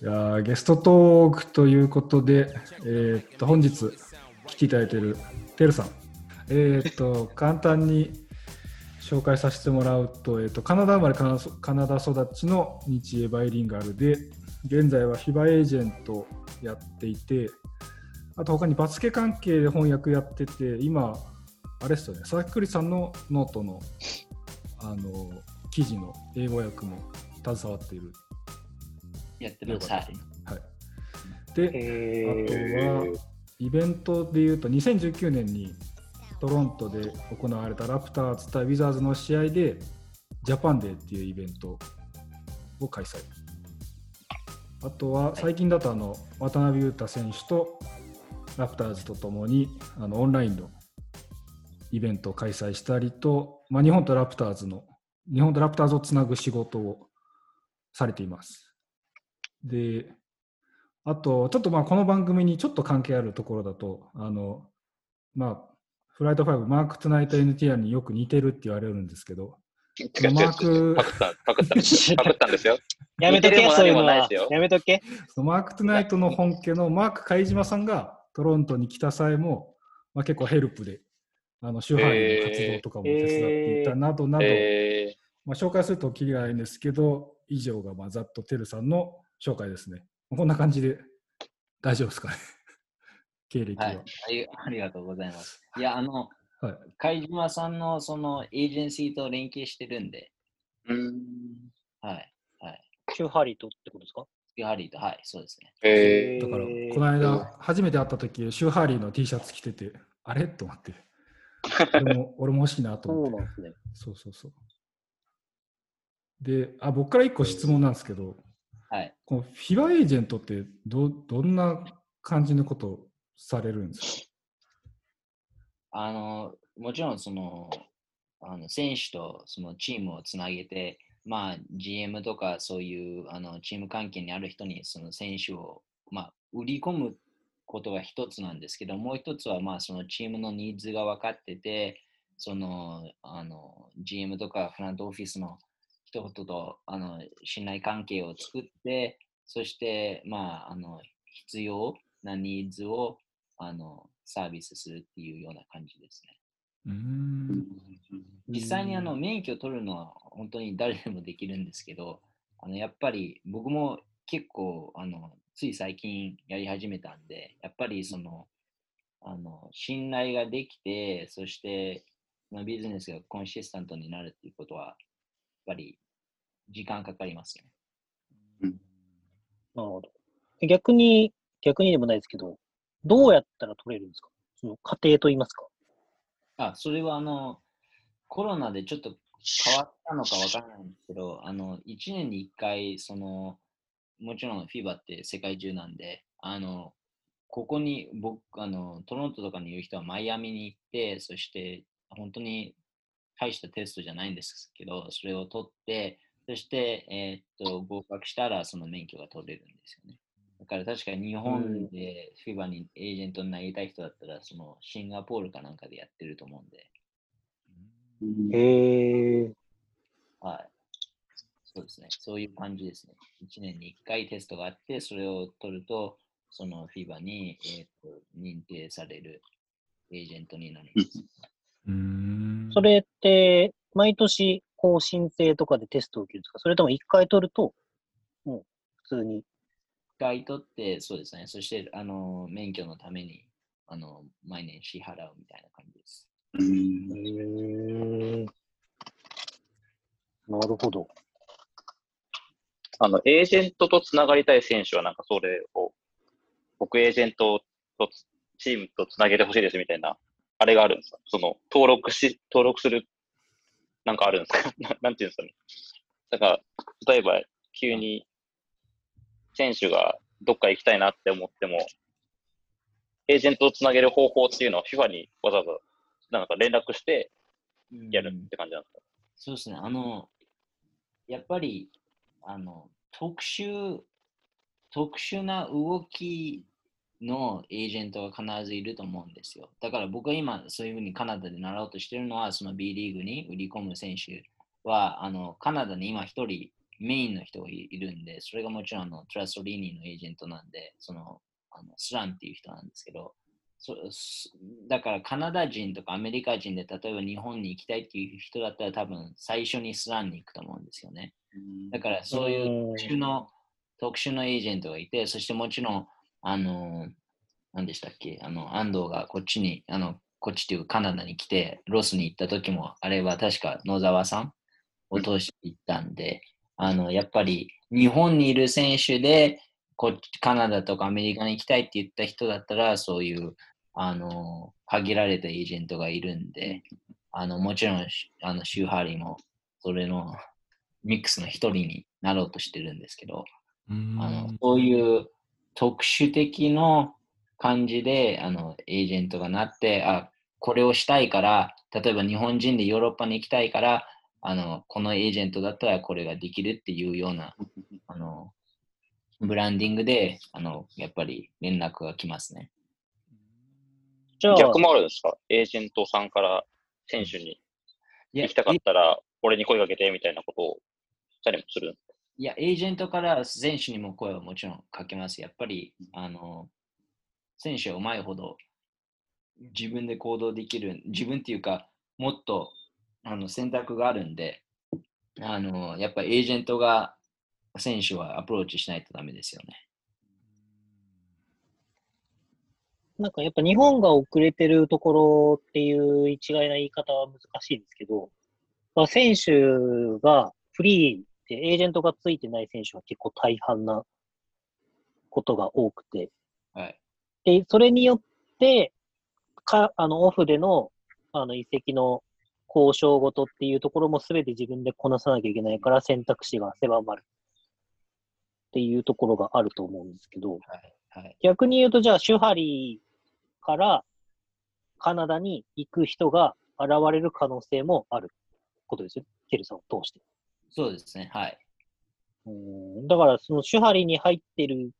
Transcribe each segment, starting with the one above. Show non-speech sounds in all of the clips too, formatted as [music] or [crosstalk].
じゃあゲストトークということで、えー、っと本日来ていただいているてるさん、えー、っと [laughs] 簡単に紹介させてもらうと,、えー、っとカナダ生まれカナダ育ちの日英バイリンガルで現在は FIBA エージェントやっていてあと他にバスケ関係で翻訳やってて今あれですよね佐々木クリスさんのノートのあの記事の英語訳も携わっているやってます。はい。はい、で、あとは、イベントでいうと、2019年にトロントで行われたラプターズ対ウィザーズの試合で、ジャパンデーっていうイベントを開催。あとは最近だとあの渡辺裕太選手とラプターズとともにあのオンラインのイベントを開催したりと、まあ、日本とラプターズの日本とラプターズをつなぐ仕事をされています。で、あと、ちょっとまあこの番組にちょっと関係あるところだと、あの、まあ、フライト5、マーク・トゥナイト・ NTR によく似てるって言われるんですけど、マーク、パクった、パクった、[laughs] パクったんですよ。やめとけ、そういうのは。やめとけ。マーク・トゥナイトの本家のマーク・貝島さんがトロントに来た際も、まあ、結構ヘルプで、あの、周波数の活動とかも手伝っていたなどなど、えー、まあ、紹介するときりがないんですけど、以上がまあざっとてるさんの紹介ですね。こんな感じで大丈夫ですかね [laughs] 経歴は、はい、ありがとうございます。いや、あの、はい、貝島さんのそのエージェンシーと連携してるんで。うん。はい。はい。シューハリーとってことですか？シューハリーと、はい、そうですね。えー、だから、この間、初めて会った時、シューハリーの T シャツ着てて、あれ？と思って。俺も [laughs] 俺も欲しいなと思って。そうなんですね。そうそうそう。で、あ僕から一個質問なんですけど、はい、このフィバエージェントってどどんな感じのことをされるんですか？あのもちろんそのあの選手とそのチームをつなげて、まあ、GM とかそういうあのチーム関係にある人にその選手を、まあ、売り込むことが一つなんですけど、もう一つはまあそのチームのニーズが分かってて、そのあの GM とかフラントオフィスの人々とあの信頼関係を作って、そして、まあ、あの必要なニーズをあのサービスするっていうような感じですね。うん実際にあの免許を取るのは本当に誰でもできるんですけど、あのやっぱり僕も結構あのつい最近やり始めたんで、やっぱりそのあの信頼ができて、そしてビジネスがコンシスタントになるっていうことはぱり時間かかりますね。うん、なるほど。逆に、逆にでもないですけど、どうやったら取れるんですか？その過程といいますかあ、それはあの、コロナでちょっと変わったのかわからないんですけど、あの、1年に1回、その、もちろん FIBA って世界中なんで、あの、ここに僕、あの、トロントとかにいる人はマイアミに行って、そして本当に大したテストじゃないんですけど、それを取って、そして、えー、っと合格したらその免許が取れるんですよね。だから確か日本で FIBA にエージェントになりたい人だったら、そのシンガポールかなんかでやってると思うんで。へえ。はい。そうですね。そういう感じですね。1年に1回テストがあって、それを取ると、その FIBA に、えー、っと認定されるエージェントになります。うんそれって、毎年更新制とかでテストを受けるんですか？それとも一回取ると、もう普通に。一回取って、そうですね。そして、あの、免許のために、あの、毎年支払うみたいな感じです。うん。なるほど。あの、エージェントとつながりたい選手は、なんかそれを、僕エージェントとチームとつなげてほしいですみたいなあれがあるんですか？その、登録し、登録する、なんかあるんですか？[laughs] なんていうんですかね？だから、例えば、急に、選手がどっか行きたいなって思っても、エージェントをつなげる方法っていうのは FIFA にわざわざ、なんか連絡してやるって感じなんですか、うん、そうですね。あの、やっぱり、あの、特殊、特殊な動きのエージェントが必ずいると思うんですよ。だから僕は今そういうふうにカナダで習おうとしてるのは、その B リーグに売り込む選手は、あのカナダに今一人メインの人がいいるんで、それがもちろんあのトラストリーニーのエージェントなんで、そのあのスランっていう人なんですけど、そすだからカナダ人とかアメリカ人で例えば日本に行きたいっていう人だったら多分最初にスランに行くと思うんですよね。だからそういう特殊の特殊のエージェントがいて、そしてもちろん、あの、何でしたっけ、あの、安藤がこっちに、あの、こっちっていうかカナダに来て、ロスに行った時も、あれは確か野沢さんを通して行ったんで、あの、やっぱり日本にいる選手で、こっち、カナダとかアメリカに行きたいって言った人だったら、そういう、あの、限られたエージェントがいるんで、あの、もちろん、あの、シューハリーも、それのミックスの一人になろうとしてるんですけど、あのそういう特殊的の感じであのエージェントがなって、あ、これをしたいから、例えば日本人でヨーロッパに行きたいから、あのこのエージェントだったらこれができるっていうようなあのブランディングであのやっぱり連絡が来ますね。じゃあ、逆もあるんですか？エージェントさんから選手にいや行きたかったら、俺に声かけてみたいなことをしたりもする。いや、エージェントから選手にも声はもちろんかけます。やっぱり、あの、選手はうまいほど自分で行動できる、自分っていうか、もっとあの選択があるんで、あの、やっぱりエージェントが選手はアプローチしないとダメですよね。なんかやっぱ日本が遅れてるところっていう一概な言い方は難しいですけど、まあ、選手がフリーでエージェントがついてない選手は結構大半なことが多くて、はい。で、それによって、か、あの、オフでの、あの、移籍の交渉ごとっていうところも全て自分でこなさなきゃいけないから選択肢が狭まるっていうところがあると思うんですけど、はい。はい。逆に言うと、じゃあ、シュハリーからカナダに行く人が現れる可能性もあることですよ。ケルさんを通して。そうですね。はい。うんだから、そのシュハリーに入ってる、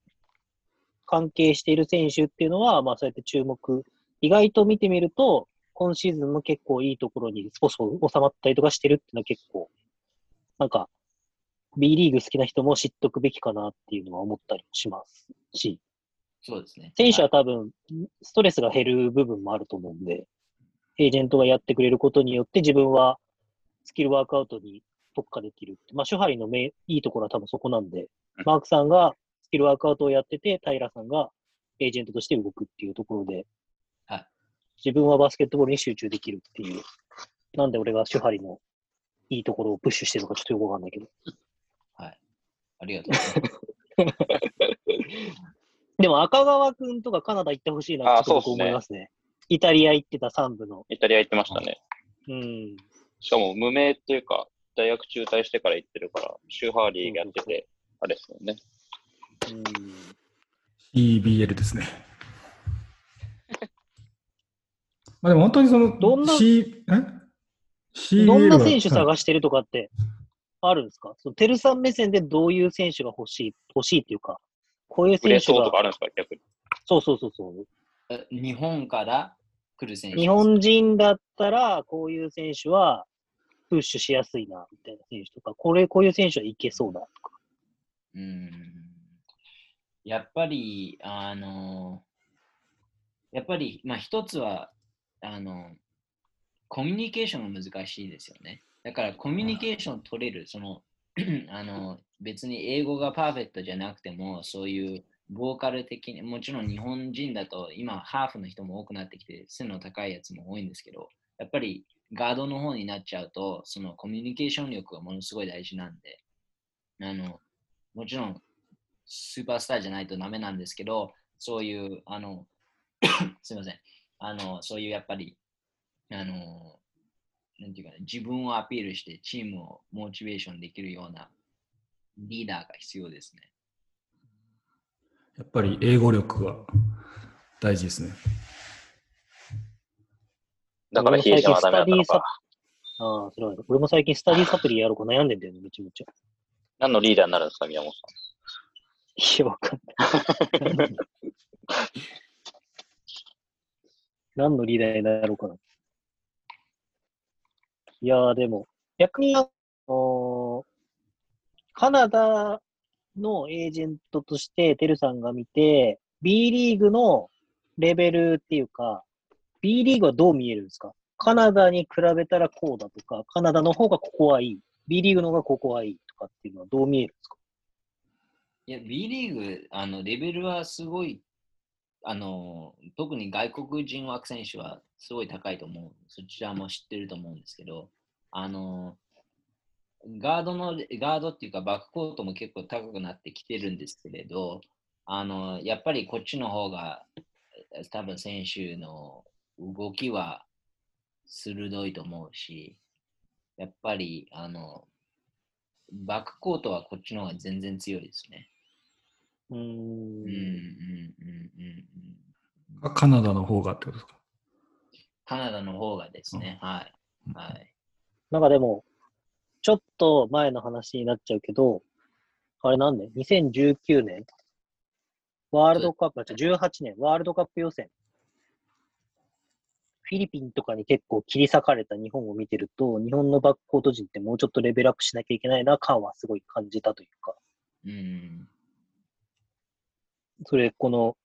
関係している選手っていうのは、まあ、そうやって注目。意外と見てみると、今シーズンも結構いいところにスポソ収まったりとかしてるっていうのは結構、なんか、B リーグ好きな人も知っとくべきかなっていうのは思ったりもしますし、そうですね。選手は多分、ストレスが減る部分もあると思うんで、エージェントがやってくれることによって自分はスキルワークアウトに特化できる。まあ、シュハリのめいいところは多分そこなんで、マークさんがスキルワークアウトをやってて、平さんがエージェントとして動くっていうところで、はい自分はバスケットボールに集中できるっていう。なんで俺がシュハリのいいところをプッシュしてるのかちょっとよくわかんないけど。はい。ありがとうございます。[laughs] でも赤川くんとかカナダ行ってほしいなって思いますね。イタリア行ってた3部の。イタリア行ってましたね。うん。しかも無名っていうか、大学中退してから行ってるから、シューハーリーがやってて、あれですよね。うん。EBL ですね。[laughs] まあでも本当にその、どんな C、え？CBL どんなは選手はい探してるとかってあるんですか？そのテルさん目線でどういう選手が欲しい、欲しいっていうか、こういう選手売れそうとかが、あるんですか、逆に。そうそうそうそう。え日本から来る選手。日本人だったら、こういう選手はプッシュしやすいな、みたいな選手とか、これ、こういう選手はいけそうだとか。うんやっぱり、あの、やっぱり、まあ一つは、あの、コミュニケーションが難しいですよね。だからコミュニケーション取れる、その、[clears throat] あの、別に英語がパーフェクトじゃなくても、そういうボーカル的に、もちろん日本人だと今、ハーフの人も多くなってきて、背の高いやつも多いんですけど、やっぱりガードの方になっちゃうと、そのコミュニケーション力がものすごい大事なんで、あの、もちろんスーパースターじゃないとダメなんですけど、そういう、あの、[coughs] すみません、あの、そういうやっぱり、あの、なんていうかな、自分をアピールしてチームをモチベーションできるようなリーダーが必要ですね。やっぱり英語力が大事ですね。だから比江島はダメだったのか。ああ、それは、俺も最近スタディサプリやろうか悩んでんだよね、めちゃめちゃ。何のリーダーになるんですか、宮本さん。いや、わかんない。何のリーダーになろうかな。いやー、でも、逆に、あのーカナダのエージェントとして、てるさんが見て、B リーグのレベルっていうか、B リーグはどう見えるんですか？カナダに比べたらこうだとか、カナダの方がここはいい、B リーグの方がここはいいとかっていうのはどう見えるんですか？いや、B リーグ、あの、レベルはすごい、あの、特に外国人枠選手はすごい高いと思う。そちらも知ってると思うんですけど、あの、ガードの、ガードっていうかバックコートも結構高くなってきてるんですけれど、あの、やっぱりこっちの方が、多分選手の動きは鋭いと思うし、やっぱり、あの、バックコートはこっちの方が全然強いですね。うーんうんうんうんうんうん。カナダの方がってことですか？カナダの方がですね、はい。はい。なんかでも、ちょっと前の話になっちゃうけど、あれなんで ?2019 年ワールドカップ、あ違う18年、ワールドカップ予選。フィリピンとかに結構切り裂かれた日本を見てると、日本のバックコート陣ってもうちょっとレベルアップしなきゃいけないな感はすごい感じたというか、うん。それ、この、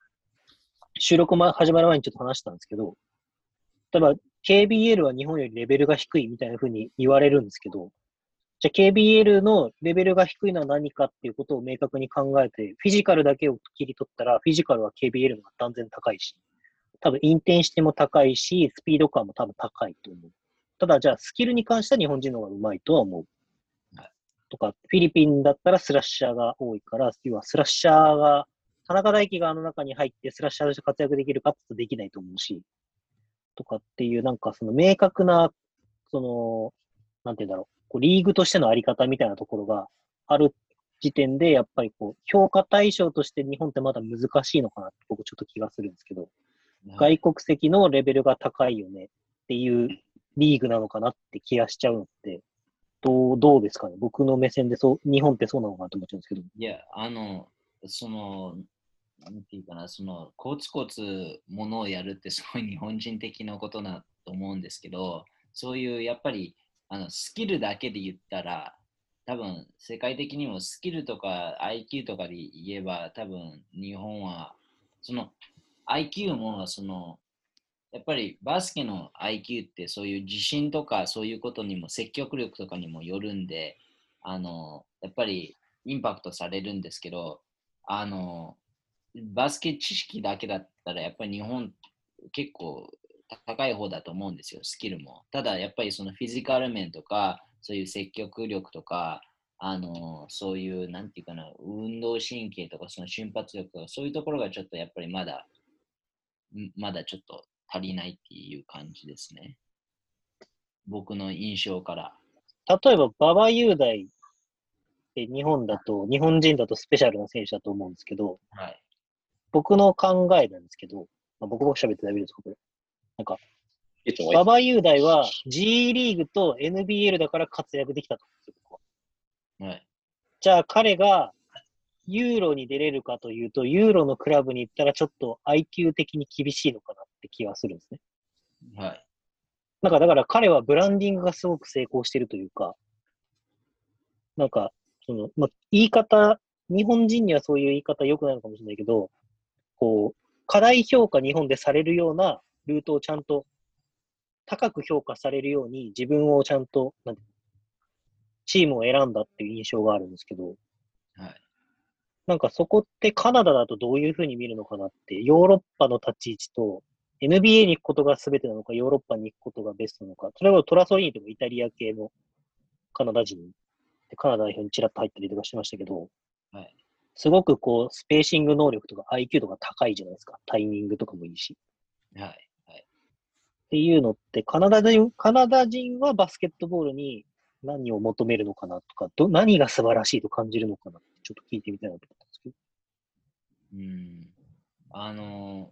収録ま始まる前にちょっと話したんですけど、例えば KBL は日本よりレベルが低いみたいな風に言われるんですけど、じゃあ KBL のレベルが低いのは何かっていうことを明確に考えて、フィジカルだけを切り取ったら、フィジカルは KBL の方が断然高いし、多分インテンシティも高いし、スピード感も多分高いと思う。ただ、じゃあスキルに関しては日本人の方が上手いとは思うはい。とか、フィリピンだったらスラッシャーが多いから、要はスラッシャーが、田中大輝があの中に入ってスラッシャーとして活躍できるかって言うとできないと思うし、とかっていう、なんかその明確な、その、なんて言うんだろう、こうリーグとしてのあり方みたいなところがある時点で、やっぱりこう、評価対象として日本ってまだ難しいのかなって僕ちょっと気がするんですけど、外国籍のレベルが高いよねっていうリーグなのかなって気がしちゃうのって、どう、どうですかね？僕の目線でそう、日本ってそうなのかなと思っちゃうんですけど。いや、あの、その、なんていうかな、その、コツコツものをやるってすごい日本人的なことだと思うんですけど、そういうやっぱりあのスキルだけで言ったら、多分世界的にもスキルとか IQ とかで言えば、多分日本は、その IQ もその、やっぱりバスケの IQ ってそういう自信とかそういうことにも積極力とかにもよるんで、あの、やっぱりインパクトされるんですけど、あの、バスケ知識だけだったらやっぱり日本結構高い方だと思うんですよ、スキルも。ただやっぱりそのフィジカル面とか、そういう積極力とか、あの、そういう、なんていうかな、運動神経とか、その瞬発力とか、そういうところがちょっとやっぱりまだ、まだちょっと足りないっていう感じですね。僕の印象から。例えば、馬場雄大って日本だと、日本人だとスペシャルな選手だと思うんですけど、はい。僕の考えなんですけど、まあ、僕僕喋って大丈夫ですかこれ。なんか、馬場雄大は G リーグと NBL だから活躍できたと思うんですよ、僕は。はい。じゃあ彼がユーロに出れるかというと、ユーロのクラブに行ったらちょっと IQ 的に厳しいのかなって気がするんですね。はい。なんかだから彼はブランディングがすごく成功してるというか、なんか、その、まあ、言い方、日本人にはそういう言い方良くないのかもしれないけど、こう、過大評価日本でされるようなルートをちゃんと高く評価されるように自分をちゃんと、なんてチームを選んだっていう印象があるんですけど、はい。なんかそこってカナダだとどういうふうに見るのかなって、ヨーロッパの立ち位置と、NBA に行くことが全てなのか、ヨーロッパに行くことがベストなのか、それはトラソリーニとかイタリア系のカナダ人で、カナダ代表にちらっと入ったりとかしてましたけど、はいすごくこう、スペーシング能力とか IQ とか高いじゃないですか。タイミングとかもいいし。はい。はい。っていうのって、カナダ人、カナダ人はバスケットボールに何を求めるのかなとか、ど何が素晴らしいと感じるのかなって、ちょっと聞いてみたいなと思ったんですけど。うん。あの、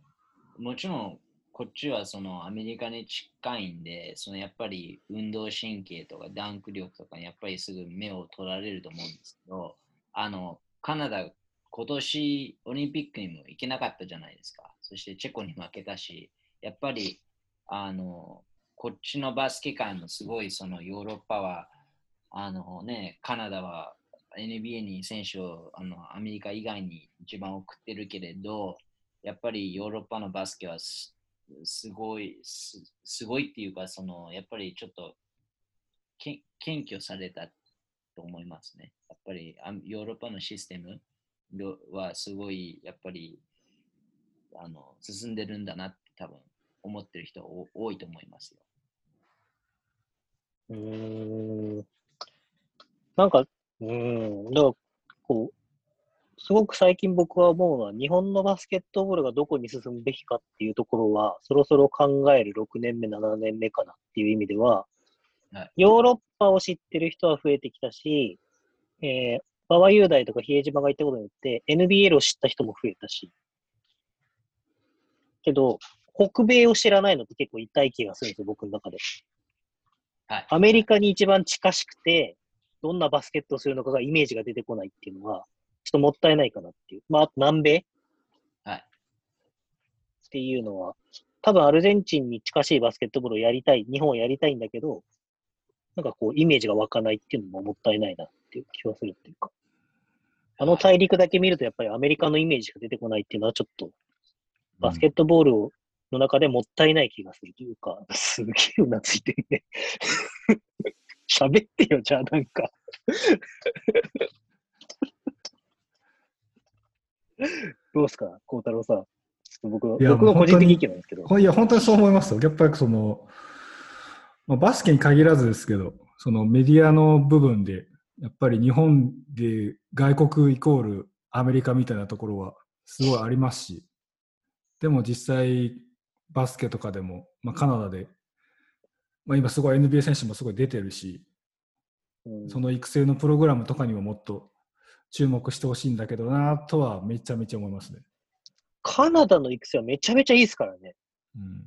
もちろん、こっちはそのアメリカに近いんで、そのやっぱり運動神経とかダンク力とかにやっぱりすぐ目を取られると思うんですけど、あの、カナダ、今年オリンピックにも行けなかったじゃないですか。そしてチェコに負けたし、やっぱり、あの、こっちのバスケ界もすごいそのヨーロッパは、あのね、カナダは NBA に選手をあのアメリカ以外に一番送ってるけれど、やっぱりヨーロッパのバスケはすすごいす、すごいっていうか、そのやっぱりちょっとけ謙虚されたと思いますね。やっぱりヨーロッパのシステムはすごい、やっぱりあの進んでるんだなって多分思ってる人お多いと思いますよ。なんか、うーん。だから、こう、すごく最近僕は思うのは、日本のバスケットボールがどこに進むべきかっていうところは、そろそろ考える6年目、7年目かなっていう意味では、はいヨーロッパを知ってる人は増えてきたし、えー、馬場雄大とか比江島が言ったことによって、NBL を知った人も増えたし、けど、北米を知らないのって結構痛い気がするんですよ、僕の中で。はい。アメリカに一番近しくて、どんなバスケットをするのかがイメージが出てこないっていうのは、ちょっともったいないかなっていう。まあ、あと南米？はい。っていうのは、多分アルゼンチンに近しいバスケットボールをやりたい、日本はやりたいんだけど、なんかこう、イメージが湧かないっていうのももったいないなっていう気はするっていうか。あの大陸だけ見ると、やっぱりアメリカのイメージしか出てこないっていうのは、ちょっと、バスケットボールをの中でもったいない気がするというか、[laughs] すげえうなずいてるね。喋ってよ、じゃあなんか。[laughs] どうすか、孝太郎さん。僕の僕の個人的意見なんですけど。こいや、本当にそう思いますよ。やっぱりその、まあ、バスケに限らずですけど、そのメディアの部分で、やっぱり日本で外国イコールアメリカみたいなところはすごいありますし、でも実際バスケとかでも、まあ、カナダで、まあ、今すごい NBA 選手もすごい出てるし、うんその育成のプログラムとかにももっと注目してほしいんだけどなとはめちゃめちゃ思いますね。カナダの育成はめちゃめちゃいいですからね。うん、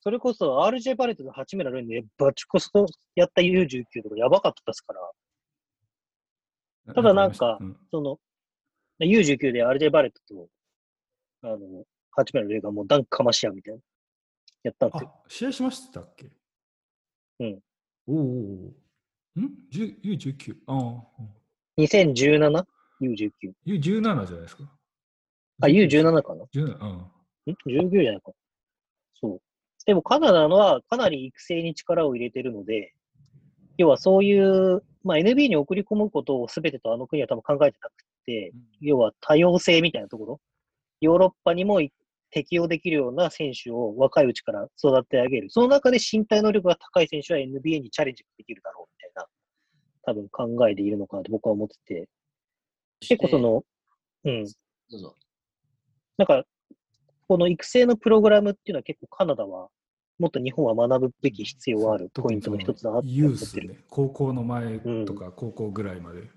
それこそ RJ バレットの八村塁のバチコスとやった U19 とかやばかったですから、ただなんかうんその U19 で RJ バレットと、あの、八村塁がもうダンクかまし合うみたいな、やったんですよ。あ、試合しましたっけ？うん。おうお。ん ?10 ?U19? ああ。2017?U19。U17 じゃないですか。あ、U17 かな？17うん。ん ?19 じゃないか。そう。でもカナダのはかなり育成に力を入れてるので、要はそういう、まあ NBA に送り込むことを全てとあの国は多分考えてなくて、要は多様性みたいなところ、ヨーロッパにも適用できるような選手を若いうちから育て上げる。その中で身体能力が高い選手は NBA にチャレンジできるだろうみたいな、多分考えでいるのかなと僕は思ってて、結構その、うん、どうぞ。なんか、この育成のプログラムっていうのは結構カナダは、もっと日本は学ぶべき必要があるポイントの一つだなってユ思ってる。ね。高校の前とか高校ぐらいまで。うん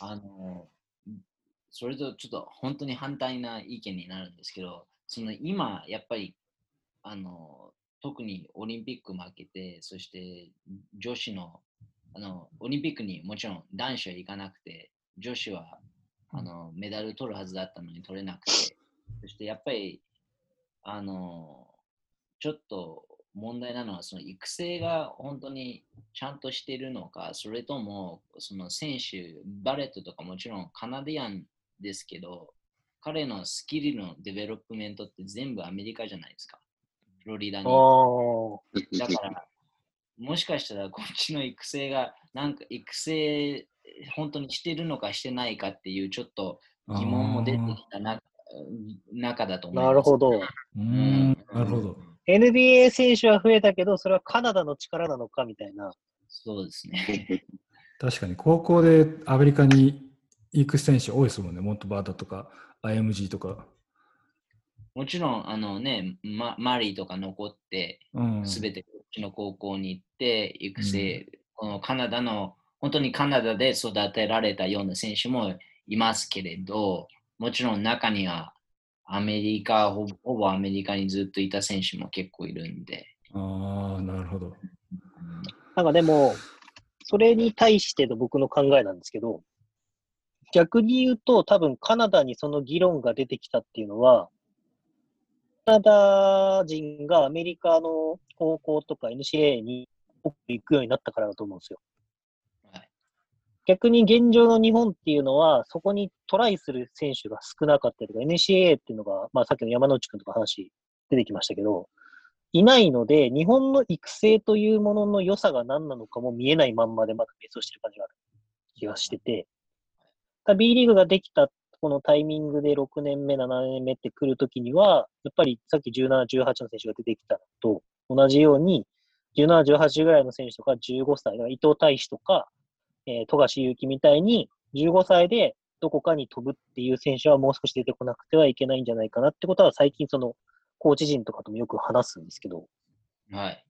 あの、それとちょっと本当に反対な意見になるんですけど、その今、やっぱり、あの、特にオリンピック負けて、そして女子の、あの、オリンピックにもちろん男子は行かなくて、女子は、あの、メダル取るはずだったのに取れなくて、そしてやっぱり、あの、ちょっと問題なのは、その育成が本当にちゃんとしているのか、それとも、その選手、バレットとかもちろんカナディアンですけど、彼のスキルの development って全部アメリカじゃないですか。フロリダに。ああ、だから、もしかしたらこっちの育成が、なんか育成、本当にしてるのかしてないかっていうちょっと疑問も出てきたな中だと思います。なるほど。うーん、なるほど。NBA 選手は増えたけど、それはカナダの力なのかみたいな。そうですね。確かに高校でアメリカに行く選手多いですもんね。モントバータとか IMG とか。もちろん、あのね、ママリーとか残って、うん。すべてこっちの高校に行って、育成、このカナダの、本当にカナダで育てられたような選手もいますけれど、もちろん中にはアメリカ、ほぼほぼアメリカにずっといた選手も結構いるんで。ああ、なるほど。なんかでも、それに対しての僕の考えなんですけど、逆に言うと多分カナダにその議論が出てきたっていうのは、カナダ人がアメリカの高校とか NCAA に行くようになったからだと思うんですよ。はい逆に現状の日本っていうのは、そこにトライする選手が少なかったりとか、NCAA っていうのが、まあさっきの山之内くんとか話出てきましたけど、いないので、日本の育成というものの良さが何なのかも見えないまんまでまだ迷走してる感じがある気がしてて、B リーグができたこのタイミングで6年目、7年目って来るときには、やっぱりさっき17、18の選手が出てきたのと同じように、17、18ぐらいの選手とか15歳、伊藤大志とか、えー、富樫勇樹みたいに15歳でどこかに飛ぶっていう選手はもう少し出てこなくてはいけないんじゃないかなってことは最近そのコーチ陣とかともよく話すんですけど、はい。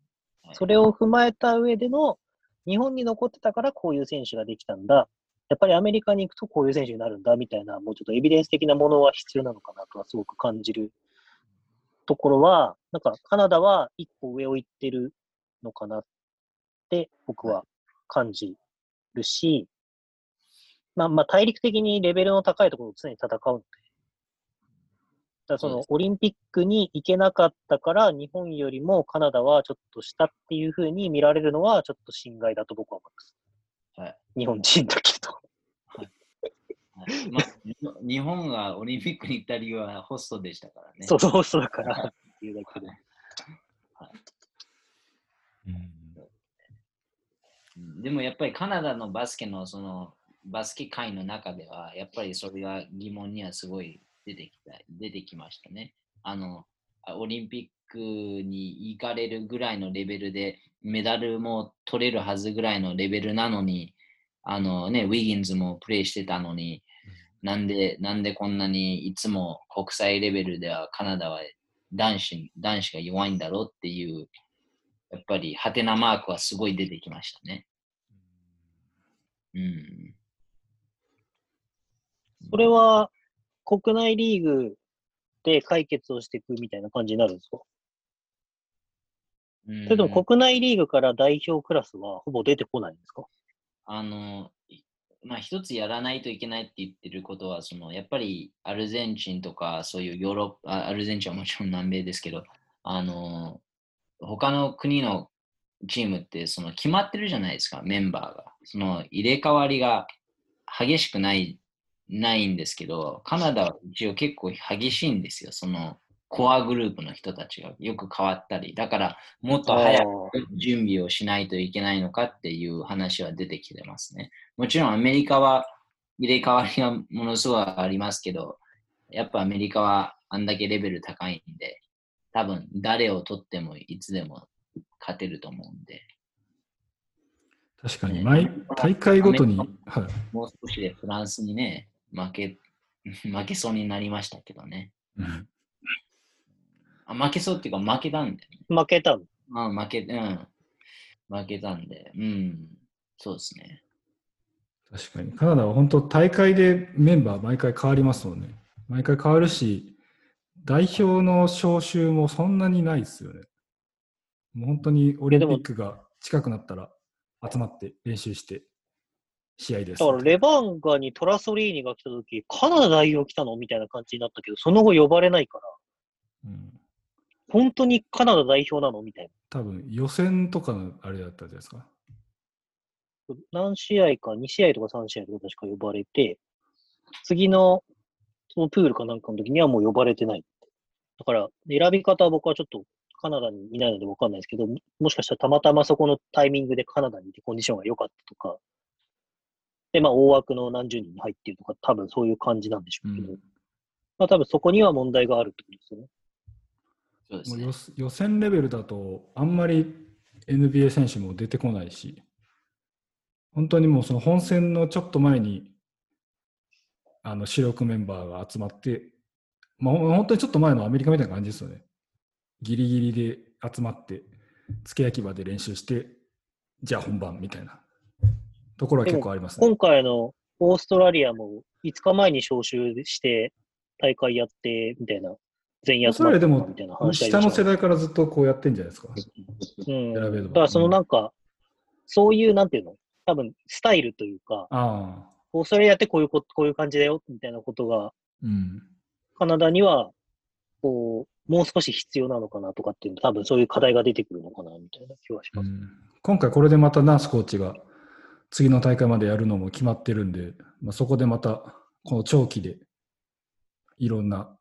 それを踏まえた上での日本に残ってたからこういう選手ができたんだ。やっぱりアメリカに行くとこういう選手になるんだみたいな、もうちょっとエビデンス的なものは必要なのかなとはすごく感じるところは、なんかカナダは一歩上を行ってるのかなって僕は感じるし、まあまあ大陸的にレベルの高いところと常に戦うので、だそのオリンピックに行けなかったから、日本よりもカナダはちょっと下っていうふうに見られるのはちょっと心外だと僕は思います。はい。日本人だけど。はいまあ、に日本がオリンピックに行った理由はホストでしたからね。そうそうそうだからっていうだけで。うんでもやっぱりカナダのバスケのそのバスケ界の中ではやっぱりそれが疑問にはすごい出てきた出てきましたね。あのあオリンピックに行かれるぐらいのレベルでメダルも取れるはずぐらいのレベルなのにあのねウィギンズもプレーしてたのになんでなんでこんなにいつも国際レベルではカナダは男子男子が弱いんだろうっていうやっぱり、ハテナマークはすごい出てきましたね。うん。それは国内リーグで解決をしていくみたいな感じになるんですか？うん、それとも国内リーグから代表クラスはほぼ出てこないんですか？あの、いまあ、一つやらないといけないって言ってることは、そのやっぱりアルゼンチンとか、そういうヨーロッパ、あアルゼンチンはもちろん南米ですけど、あの、他の国のチームってその決まってるじゃないですか、メンバーが。その入れ替わりが激しくないないんですけど、カナダは一応結構激しいんですよ、そのコアグループの人たちがよく変わったり。だから、もっと早く準備をしないといけないのかっていう話は出てきてますね。もちろんアメリカは入れ替わりがものすごいありますけど、やっぱアメリカはあんだけレベル高いんで、多分誰を取ってもいつでも勝てると思うんで、確かに、ね毎大会ごとに、アはい、もう少しでフランスにね、負け、[laughs] 負けそうになりましたけどね。うんあ負けそうっていうか負けたんで、ね。負けたの？まあ負け、うん。負けたんで、うん。そうですね。確かに。カナダは本当大会でメンバー毎回変わりますもんね。毎回変わるし、代表の招集もそんなにないですよね。もう本当にオリンピックが近くなったら集まって練習して試合です。だからレバンガにトラソリーニが来た時、カナダ代表来たの？みたいな感じになったけど、その後呼ばれないから、うん、本当にカナダ代表なの？みたい多分予選とかのあれだったじゃないですか。な。何試合か、2試合とか3試合とか確か呼ばれて、次のそのプールかなんかの時にはもう呼ばれてない。だから、選び方は僕はちょっとカナダにいないので分かんないですけど、ももしかしたらたまたまそこのタイミングでカナダにいてコンディションが良かったとか、で、まあ大枠の何十人に入っているとか、多分そういう感じなんでしょうけど、うんまあ多分そこには問題があるってことですよね。そうですねもう予。予選レベルだとあんまり NBA 選手も出てこないし、本当にもうその本戦のちょっと前にあの主力メンバーが集まって、まあ、本当にちょっと前のアメリカみたいな感じですよね。ギリギリで集まって、付け焼き場で練習して、じゃあ本番みたいなところは結構ありますね。今回のオーストラリアも5日前に招集して大会やってみたいな、全員集まってそれでも下の世代からずっとこうやってんじゃないですか。うん。選べるのだからそのなんか、そういうなんていうの？多分スタイルというか、ああ、オーストラリアってこういうここういう感じだよみたいなことが、うん。カナダには、こう、もう少し必要なのかなとかっていう、多分そういう課題が出てくるのかなみたいな気はします。うん今回これでまたナースコーチが次の大会までやるのも決まってるんで、まあ、そこでまたこの長期でいろんな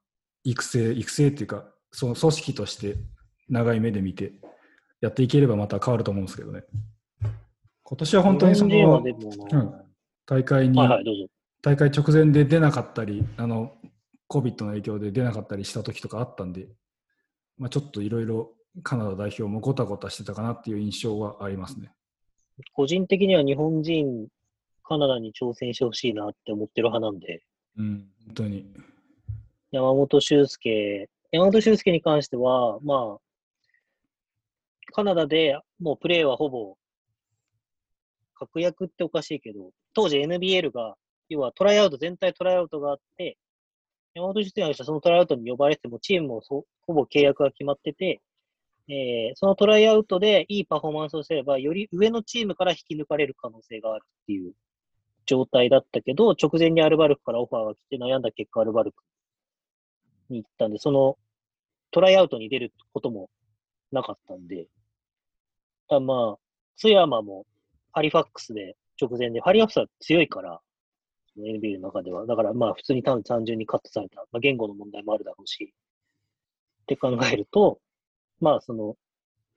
育成、育成っていうか、その組織として長い目で見てやっていければまた変わると思うんですけどね。今年は本当にそのうん大会に、はいはい。大会直前で出なかったり、あの、COVID の影響で出なかったりした時とかあったんで、まあ、ちょっといろいろカナダ代表もごたごたしてたかなっていう印象はありますね。個人的には日本人、カナダに挑戦してほしいなって思ってる派なんで、うん、本当に。山本修介、山本修介に関しては、まあ、カナダでもうプレーはほぼ、確約っておかしいけど、当時 NBL が、要はトライアウト、全体トライアウトがあって、山本修介がそのトライアウトに呼ばれても、チームもそほぼ契約が決まってて、えーそのトライアウトでいいパフォーマンスをすれば、より上のチームから引き抜かれる可能性があるっていう状態だったけど、直前にアルバルクからオファーが来て悩んだ結果、アルバルクに行ったんで、そのトライアウトに出ることもなかったんで、だまあ、津山もハリファックスで直前で、ハリファックスは強いから、NBA の中では。だからまあ普通に単純にカットされた。まあ言語の問題もあるだろうし。って考えると、まあその、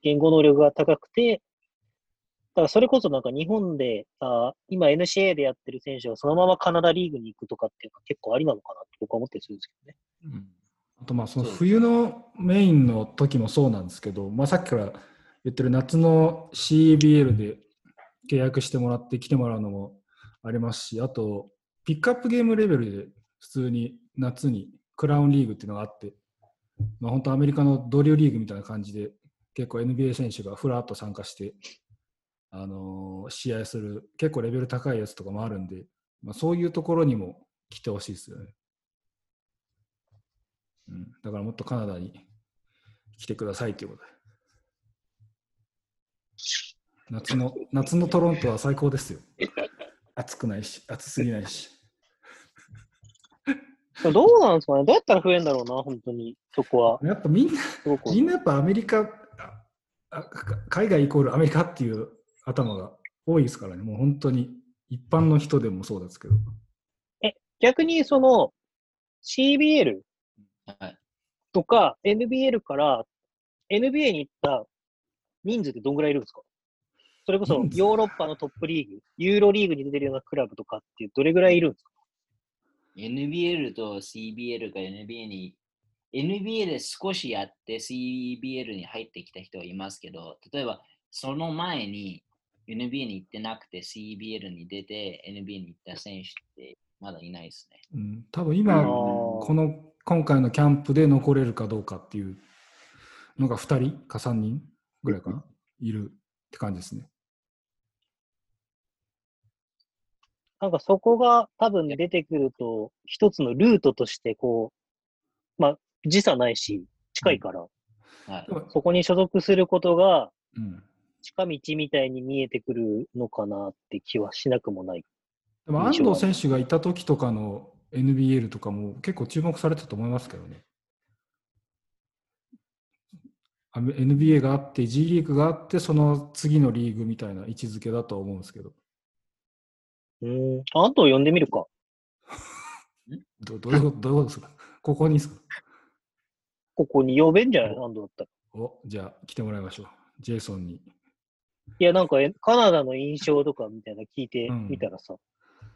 言語能力が高くて、だからそれこそなんか日本で、あ今 NCA でやってる選手がそのままカナダリーグに行くとかっていうのは結構ありなのかなって僕は思ったりするんですけどね。うんあとまあその冬のメインの時もそうなんですけど、まあ、さっきから言ってる夏の CBL で契約してもらって来てもらうのもありますし、あとピックアップゲームレベルで普通に夏にクラウンリーグっていうのがあって、まあ、本当アメリカのドリューリーグみたいな感じで結構 NBA 選手がふらっと参加して、あのー試合する結構レベル高いやつとかもあるんで、まあ、そういうところにも来てほしいですよね。うん、だからもっとカナダに来てくださいということで。夏の夏のトロントは最高ですよ。暑くないし、暑すぎないし。[laughs] どうなんですかね？どうやったら増えるんだろうな、本当に。そこは。やっぱみんな、みんなやっぱアメリカ、海外イコールアメリカっていう頭が多いですからね、もう本当に一般の人でもそうですけど。逆にその CBL はい。とか NBL から NBA に行った人数ってどんぐらいいるんですか？それこそヨーロッパのトップリーグ、ユーロリーグに出てるようなクラブとかっていうどれぐらいいるんですか？NBL と CBL が NBA に、NBA で少しやって CBL に入ってきた人はいますけど、例えばその前に NBA に行ってなくて CBL に出て NBA に行った選手ってまだいないですね。うん、多分今、この今回のキャンプで残れるかどうかっていうのが2人か3人ぐらいかな、いるって感じですね。なんかそこが多分出てくると、一つのルートとしてこう、まあ時差ないし、近いから、はいで。もそこに所属することがうん、近道みたいに見えてくるのかなって気はしなくもない。でも安藤選手がいた時とかの NBL とかも結構注目されてたと思いますけどね。あ NBA があって、G リーグがあって、その次のリーグみたいな位置づけだとは思うんですけど。うん。あと呼んでみるか。[laughs] どどういうことどういうことですか？ここにですか？ここに呼べんじゃない安藤だったら。おじゃあ来てもらいましょう。ジェイソンに。いや、なんかえカナダの印象とかみたいな聞いてみたらさ、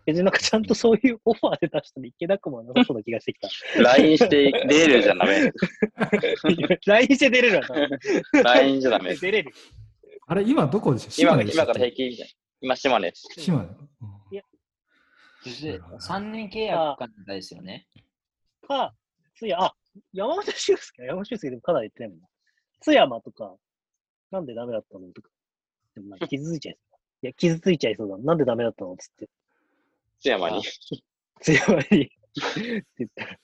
別になんかちゃんとそういうオファーで出したらいけなくもなさそうな気がしてきた。LINE して出れるじゃダメ。[laughs] LINE して出れるわな。LINE じゃダメ。出れる。あれ、今どこでしょ今今から平均じゃん。今、島根です。島根。うんそしてなるほど3年契約かなんかですよね。か、つや、あ、山本修介、山本修介でもかなり言ってないもんな。津山とか、なんでダメだったの？とか。でもなんか傷ついちゃいそう。いや、傷ついちゃいそうだ。なんでダメだったの？つって。津山に。津山に。って言ったら。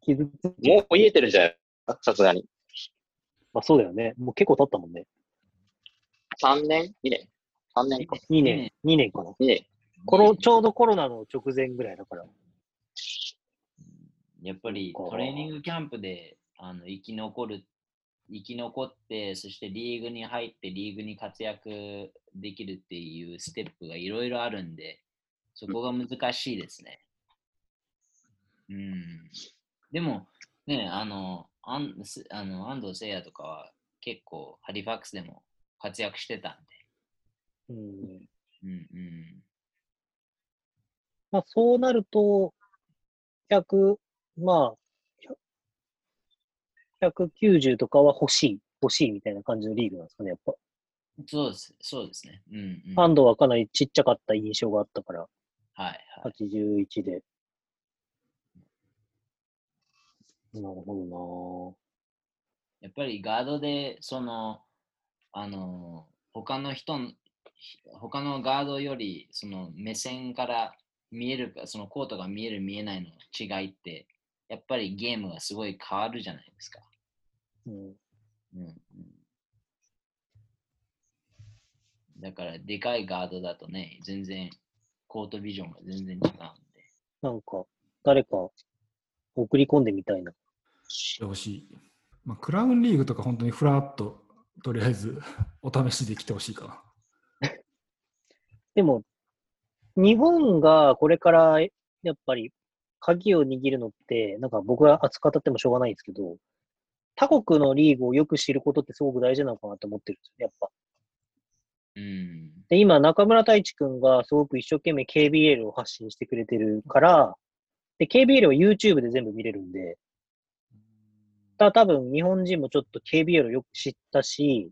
傷つ。もう見えてるじゃん。さすがに。まあそうだよね。もう結構経ったもんね。3年 ?2 年 ?3 年か。2年、2年かな。2年。コロちょうどコロナの直前ぐらいだから。やっぱりトレーニングキャンプであの生き残る、生き残って、そしてリーグに入って、リーグに活躍できるっていうステップがいろいろあるんで、そこが難しいですね。うん。でも、ね、あの、アンすあの安藤聖也とかは結構ハリファックスでも活躍してたんうん。で。うんうん。まあ、そうなると、100、まあ、190とかは欲しい、欲しいみたいな感じのリーグなんですかね、やっぱ。そうです、そうですね。うん、うん。ハンドはかなりちっちゃかった印象があったから、はいはい。81で。なるほやっぱりガードで、その、あの、他の人の、他のガードより、その目線から見えるか、そのコートが見える見えないの違いって、やっぱりゲームがすごい変わるじゃないですか。うんうん、だから、でかいガードだとね、全然、コートビジョンが全然違うんで。なんか、誰か送り込んでみたいな。してほしい。まあ、クラウンリーグとか本当にフラッと、とりあえず [laughs] お試しで来てほしいかな。でも、日本がこれからやっぱり鍵を握るのって、なんか僕が熱く語ってもしょうがないんですけど、他国のリーグをよく知ることってすごく大事なのかなと思ってるんですよ、やっぱ。うん。で、今、中村太一くんがすごく一生懸命 KBL を発信してくれてるから、で、KBL は YouTube で全部見れるんで、た多分日本人もちょっと KBL をよく知ったし、